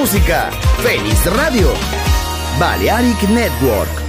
Música! ¡Feliz radio! Balearic Network.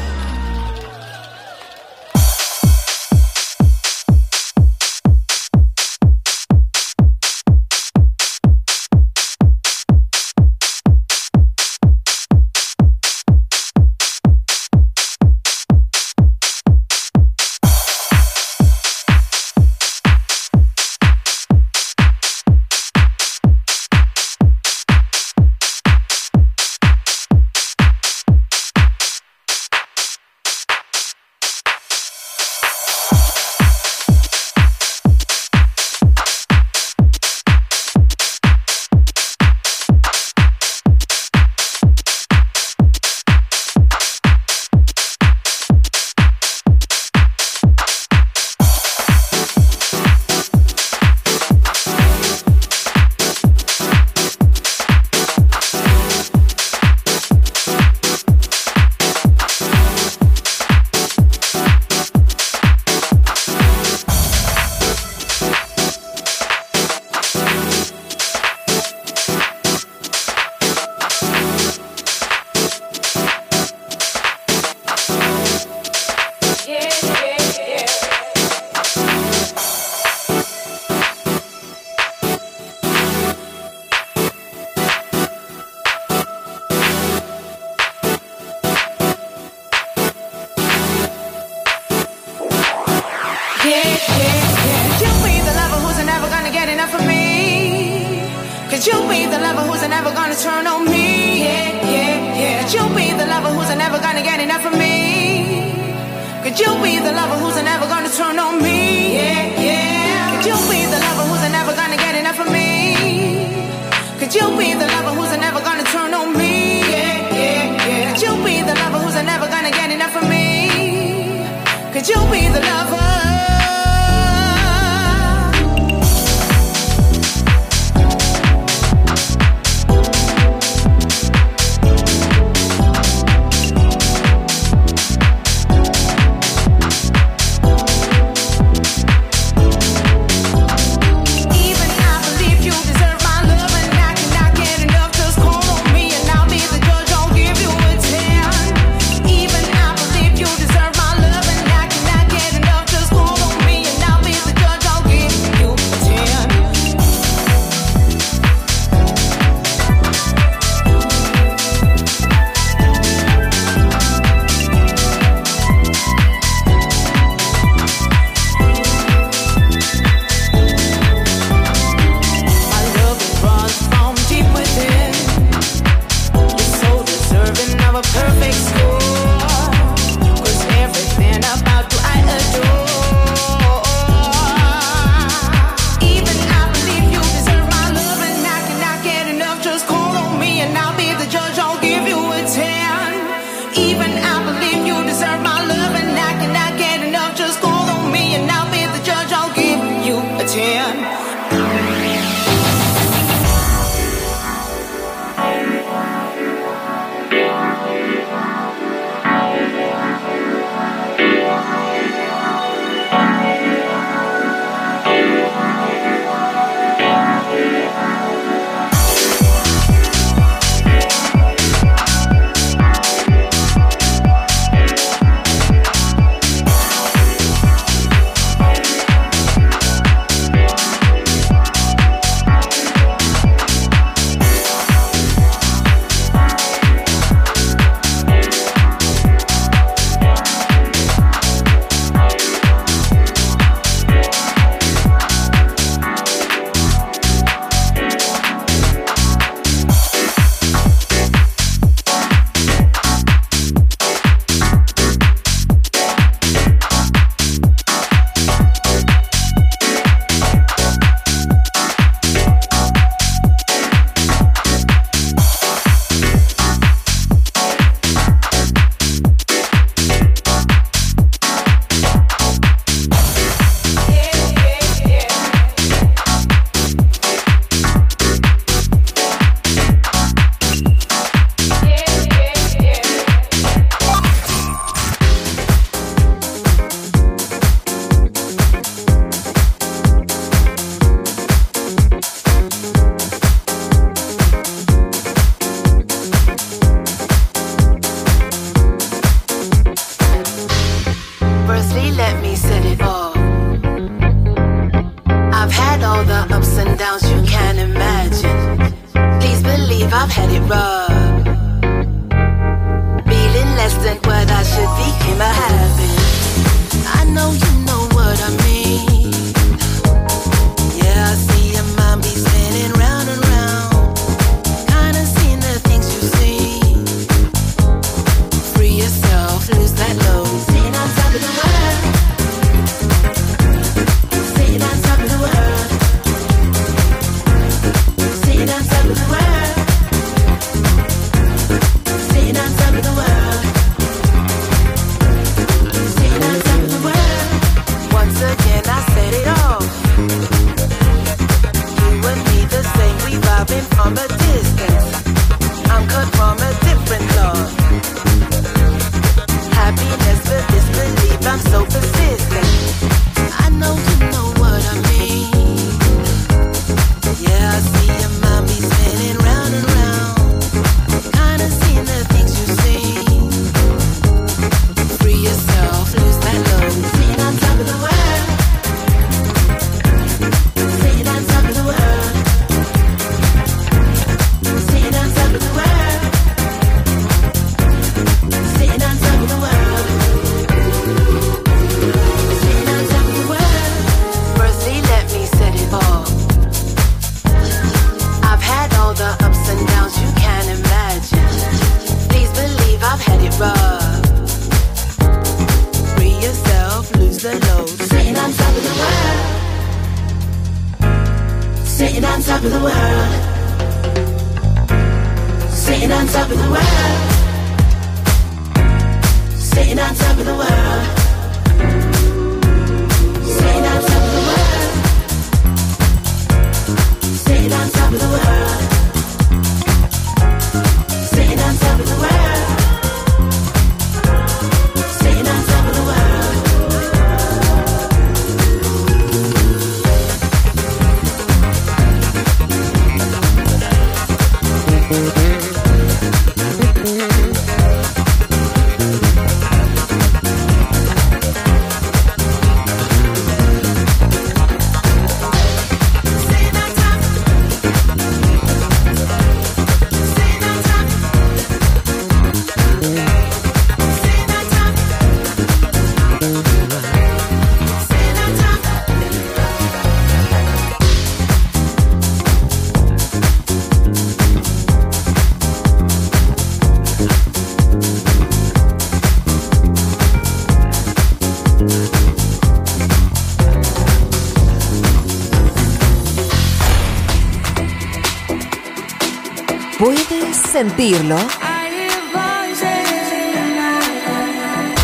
¿Puedes sentirlo?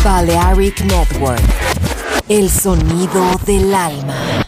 Balearic Network. El sonido del alma.